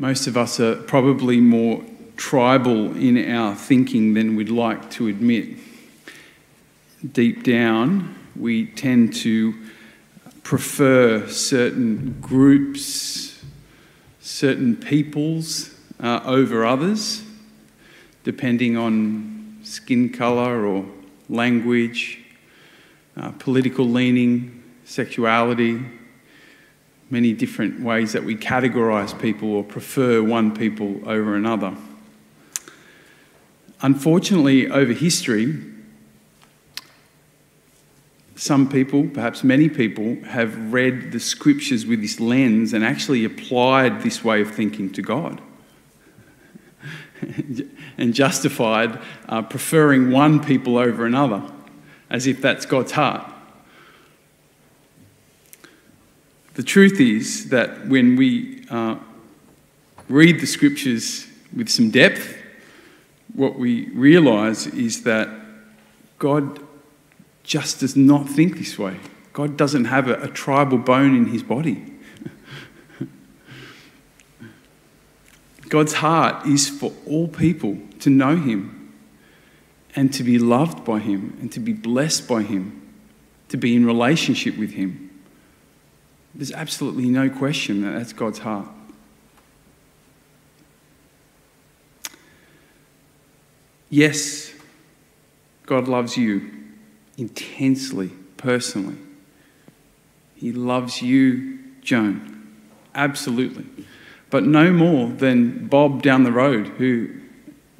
Most of us are probably more tribal in our thinking than we'd like to admit. Deep down, we tend to prefer certain groups, certain peoples uh, over others, depending on skin colour or language, uh, political leaning, sexuality, many different ways that we categorise people or prefer one people over another. Unfortunately, over history, some people, perhaps many people, have read the scriptures with this lens and actually applied this way of thinking to God and justified uh, preferring one people over another as if that's God's heart. The truth is that when we uh, read the scriptures with some depth, what we realize is that God just does not think this way. God doesn't have a, a tribal bone in his body. God's heart is for all people to know him and to be loved by him and to be blessed by him, to be in relationship with him. There's absolutely no question that that's God's heart. Yes, God loves you intensely, personally. He loves you, Joan, absolutely. But no more than Bob down the road who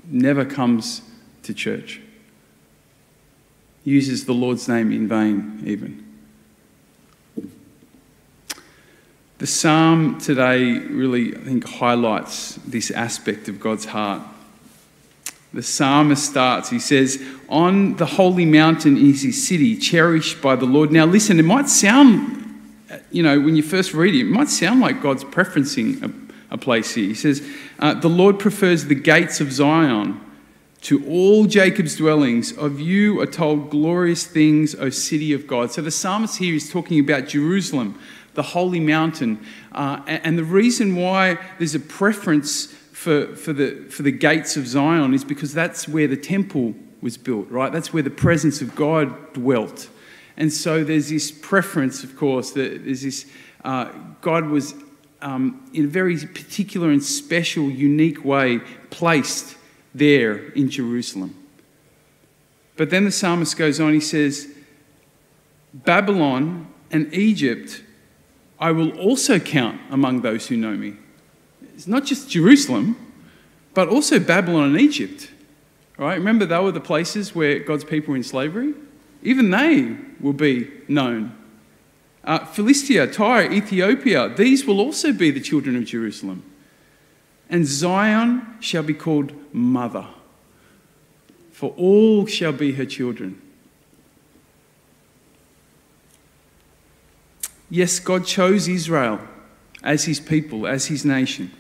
never comes to church, uses the Lord's name in vain, even. The psalm today really, I think, highlights this aspect of God's heart. The psalmist starts, he says, On the holy mountain is his city, cherished by the Lord. Now, listen, it might sound, you know, when you first read it, it might sound like God's preferencing a, a place here. He says, uh, The Lord prefers the gates of Zion to all Jacob's dwellings. Of you are told glorious things, O city of God. So the psalmist here is talking about Jerusalem the holy mountain. Uh, and the reason why there's a preference for, for, the, for the gates of Zion is because that's where the temple was built, right? That's where the presence of God dwelt. And so there's this preference, of course, that there's this, uh, God was um, in a very particular and special, unique way placed there in Jerusalem. But then the psalmist goes on, he says, Babylon and Egypt I will also count among those who know me. It's not just Jerusalem, but also Babylon and Egypt. Right? Remember, they were the places where God's people were in slavery? Even they will be known. Uh, Philistia, Tyre, Ethiopia, these will also be the children of Jerusalem. And Zion shall be called mother, for all shall be her children. Yes, God chose Israel as his people, as his nation.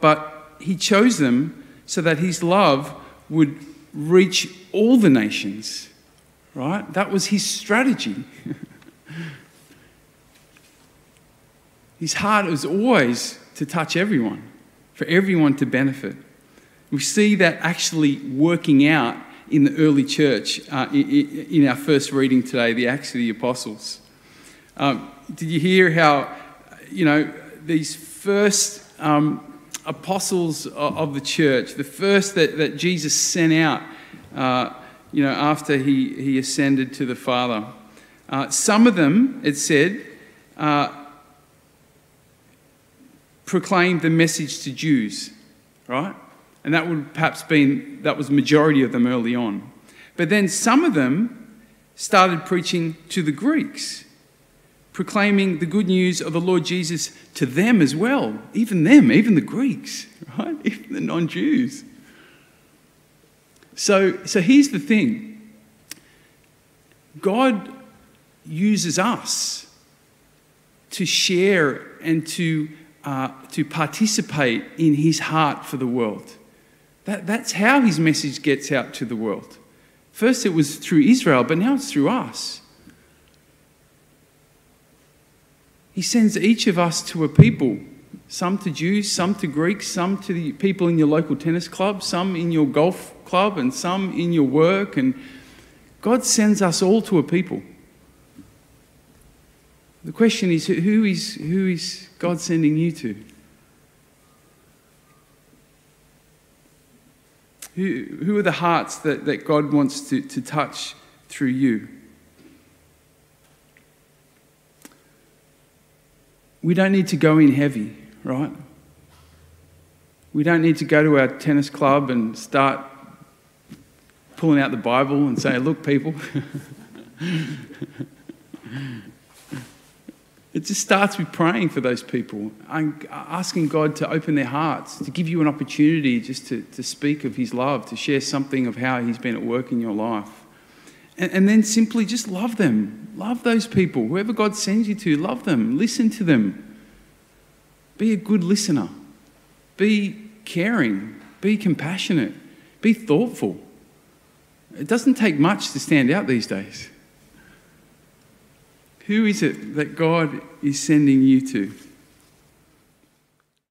But he chose them so that his love would reach all the nations, right? That was his strategy. his heart was always to touch everyone, for everyone to benefit. We see that actually working out in the early church uh, in our first reading today, the Acts of the Apostles. Um, did you hear how, you know, these first um, apostles of the church, the first that, that Jesus sent out, uh, you know, after he, he ascended to the Father, uh, some of them, it said, uh, proclaimed the message to Jews, right? And that would perhaps been, that was majority of them early on. But then some of them started preaching to the Greeks proclaiming the good news of the Lord Jesus to them as well, even them, even the Greeks, right? Even the non Jews. So, so here's the thing God uses us to share and to, uh, to participate in his heart for the world. That, that's how his message gets out to the world. First, it was through Israel, but now it's through us. He sends each of us to a people some to Jews, some to Greeks, some to the people in your local tennis club, some in your golf club, and some in your work. And God sends us all to a people. The question is who is, who is God sending you to? Who, who are the hearts that, that God wants to, to touch through you? We don't need to go in heavy, right? We don't need to go to our tennis club and start pulling out the Bible and say, Look, people. It just starts with praying for those people, and asking God to open their hearts, to give you an opportunity just to, to speak of His love, to share something of how He's been at work in your life. And, and then simply just love them. Love those people. Whoever God sends you to, love them. Listen to them. Be a good listener. Be caring. Be compassionate. Be thoughtful. It doesn't take much to stand out these days. Who is it that God is sending you to?